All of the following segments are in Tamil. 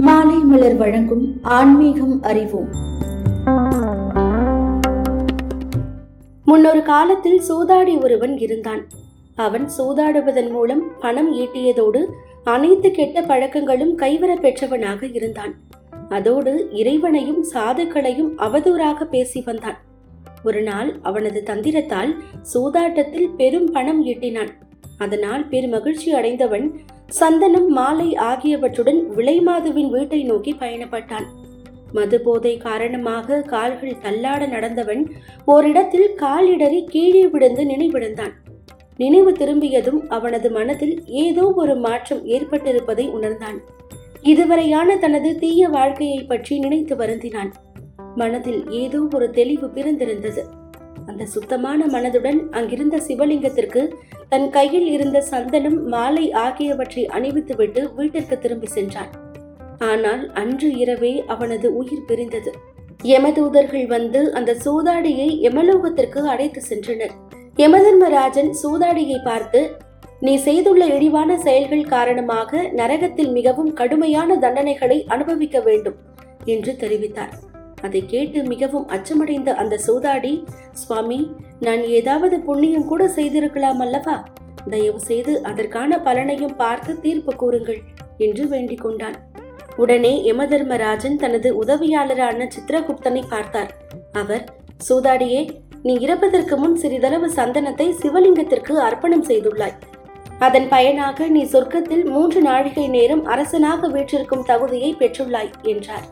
மாலை மலர் வழங்கும் ஆன்மீகம் அறிவோம். முன்னொரு காலத்தில் சூதாடி ஒருவன் இருந்தான். அவன் சூதாடுவதன் மூலம் பணம் ஈட்டியதோடு அனைத்து கெட்ட பழக்கங்களும் கைவர பெற்றவனாக இருந்தான். அதோடு இறைவனையும் சாதுக்களையும் அவதூறாக பேசி வந்தான். ஒரு நாள் அவனது தந்திரத்தால் சூதாட்டத்தில் பெரும் பணம் ஈட்டினான். அதனால் பெருமகிழ்ச்சி அடைந்தவன் சந்தனம் மாலை ஆகியவற்றுடன் விலைமாதுவின் வீட்டை நோக்கி பயணப்பட்டான். மதுபோதை காரணமாக கால்கள் தள்ளாட நடந்தவன் ஓரிடத்தில் காலிடறி கீழே விழுந்து நினைவிழந்தான். நினைவு திரும்பியதும் அவனது மனதில் ஏதோ ஒரு மாற்றம் ஏற்பட்டிருப்பதை உணர்ந்தான். இதுவரையான தனது தீய வாழ்க்கையை பற்றி நினைத்து வருந்தினான். மனதில் ஏதோ ஒரு தெளிவு பிறந்திருந்தது. அந்த சுத்தமான மனதுடன் அங்கிருந்த சிவலிங்கத்திற்கு தன் கையில் இருந்த சந்தனம் மாலை ஆகியவற்றை அணிவித்துவிட்டு வீட்டிற்கு திரும்பி சென்றான். ஆனால் அன்று இரவே அவனது உயிர் பிரிந்தது. யமதூதர்கள் வந்து அந்த சூதாடியை யமலோகத்திற்கு அழைத்து சென்றனர். யமதர்மராஜன் சூதாடியை பார்த்து நீ செய்துள்ள இழிவான செயல்கள் காரணமாக நரகத்தில் மிகவும் கடுமையான தண்டனைகளை அனுபவிக்க வேண்டும் என்று தெரிவித்தார். அதை கேட்டு மிகவும் அச்சமடைந்த அந்த சூதாடி சுவாமி நான் ஏதாவது புண்ணியம் கூட செய்திருக்கலாம் அல்லவா? தயவு செய்து அதற்கான பலனையும் பார்த்து தீர்ப்பு கூறுங்கள் என்று வேண்டிக் கொண்டான். உடனே யமதர்மராஜன் தனது உதவியாளரான சித்திரகுப்தனை பார்த்தார். அவர் சூதாடியே நீ இறப்பதற்கு முன் சிறிதளவு சந்தனத்தை சிவலிங்கத்திற்கு அர்ப்பணம் செய்துள்ளாய். அதன் பயனாக நீ சொர்க்கத்தில் மூன்று நாழிகை நேரம் அரசனாக வீற்றிருக்கும் தகுதியை பெற்றுள்ளாய் என்றார்.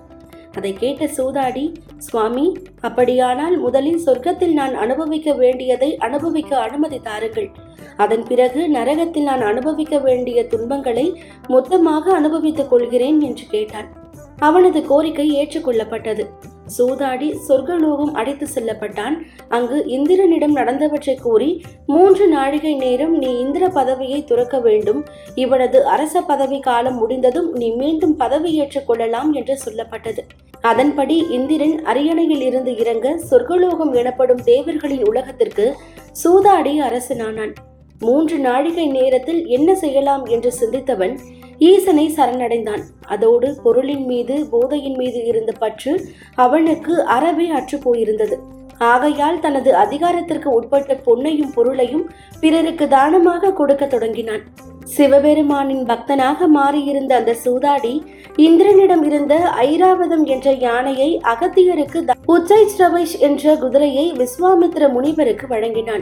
அதை கேட்ட சூதாடி சுவாமி அப்படியானால் முதலில் சொர்க்கத்தில் நான் அனுபவிக்க வேண்டியதை அனுபவிக்க அனுமதி தாருங்கள் அதன் பிறகு நரகத்தில் நான் அனுபவிக்க வேண்டிய துன்பங்களை மொத்தமாக அனுபவித்துக் கொள்கிறேன் என்று கேட்டான். அவனது கோரிக்கை ஏற்றுக்கொள்ளப்பட்டது. சூதாடி சொர்க்கலோகம் அழைத்து செல்லப்பட்டான். அங்கு இந்திரனிடம் நடந்தவற்றை கூறி மூன்று நாழிகை நேரம் நீ இந்திர பதவியை துறக்க வேண்டும். இவனது அரச பதவி காலம் முடிந்ததும் நீ மீண்டும் பதவியேற்றுக் கொள்ளலாம் என்று சொல்லப்பட்டது. அதன்படி இந்திரன் அரியணையில் இருந்து இறங்க சொர்க்கலோகம் எனப்படும் தேவர்களின் உலகத்திற்கு சூதாடி அரசனானான். மூன்று நாழிகை நேரத்தில் என்ன செய்யலாம் என்று சிந்தித்தவன் ஈசனை சரணடைந்தான். அதோடு பொருளின் மீது போதையின் மீது இருந்த பற்று அவனுக்கு அறவே அற்று போயிருந்தது. ஆகையால் தனது அதிகாரத்திற்கு உட்பட்ட பொன்னையும் பொருளையும் பிறருக்கு தானமாக கொடுக்க தொடங்கினான். சிவபெருமானின் பக்தனாக மாறியிருந்த அந்த சூதாடி இந்திரனிடம் இருந்த ஐராவதம் என்ற யானையை அகத்தியருக்கு உச்சைஸ்ரவைஷ் என்ற குதிரையை விஸ்வாமித்திர முனிவருக்கு வழங்கினான்.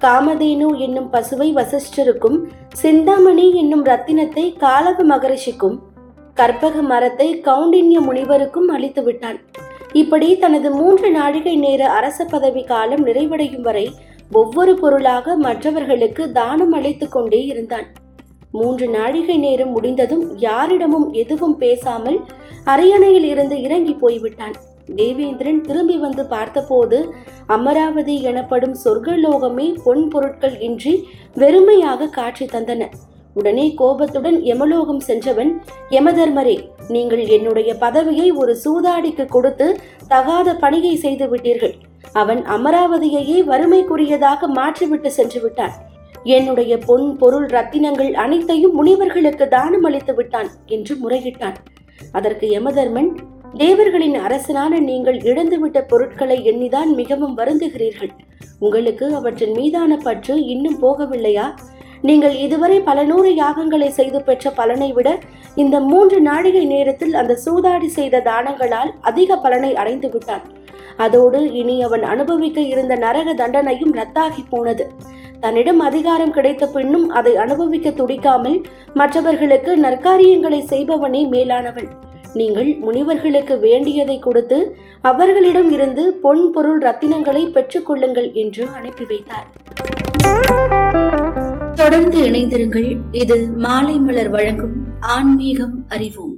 காமதேனு என்னும் பசுவை வசிஷ்டருக்கும் சிந்தாமணி என்னும் ரத்தினத்தை காலக மகரிஷிக்கும் கற்பக மரத்தை கவுண்டின்ய முனிவருக்கும் அளித்து விட்டான். இப்படி தனது மூன்று நாழிகை நேர அரச பதவி காலம் நிறைவடையும் வரை ஒவ்வொரு பொருளாக மற்றவர்களுக்கு தானம் அளித்துக் கொண்டே இருந்தான். மூன்று நாழிகை நேரம் முடிந்ததும் யாரிடமும் எதுவும் பேசாமல் அரியணையில் இருந்து இறங்கி போய்விட்டான். தேவேந்திரன் திரும்பி வந்து பார்த்தபோது அமராவதி எனப்படும் சொர்க்கலோகமே பொன் பொருட்கள் இன்றி வெறுமையாக காட்சி தந்தன. உடனே கோபத்துடன் யமலோகம் சென்றவன் யமதர்மரே நீங்கள் என்னுடைய பதவியை ஒரு சூதாடிக்கு கொடுத்து தகாத பணியை செய்து விட்டீர்கள். அவன் அமராவதியையே வறுமைக்குரியதாக மாற்றிவிட்டு சென்று விட்டான். என்னுடைய பொன் பொருள் ரத்தினங்கள் அனைத்தையும் முனிவர்களுக்கு தானம் அளித்து விட்டான் என்று முறையிட்டான் அதற்கு யமதர்மன் தேவர்களின் அரசனான நீங்கள் இழந்துவிட்ட பொருட்களை எண்ணிதான் மிகவும் வருந்துகிறீர்கள். உங்களுக்கு அவற்றின் மீதான பற்று இன்னும் போகவில்லையா? நீங்கள் இதுவரை பல நூறு யாகங்களை செய்து பெற்ற பலனை விட இந்த மூன்று நாழிகை நேரத்தில் அந்த சூதாடி செய்த தானங்களால் அதிக பலனை அடைந்து விட்டான். அதோடு இனி அவன் அனுபவிக்க இருந்த நரக தண்டனையும் ரத்தாகி போனது. தன்னிடம் அதிகாரம் கிடைத்த பின்னும் அதை அனுபவிக்க துடிக்காமல் மற்றவர்களுக்கு நற்காரியங்களை செய்பவனே மேலானவள். நீங்கள் முனிவர்களுக்கு வேண்டியதை கொடுத்து அவர்களிடம் இருந்து பொன் பொருள் ரத்தினங்களை பெற்றுக்கொள்ளுங்கள் என்று அனுப்பி வைத்தார். தொடர்ந்து இணைந்திருங்கள். இது மாலை மலர் வழங்கும் ஆன்மீகம் அறிவோம்.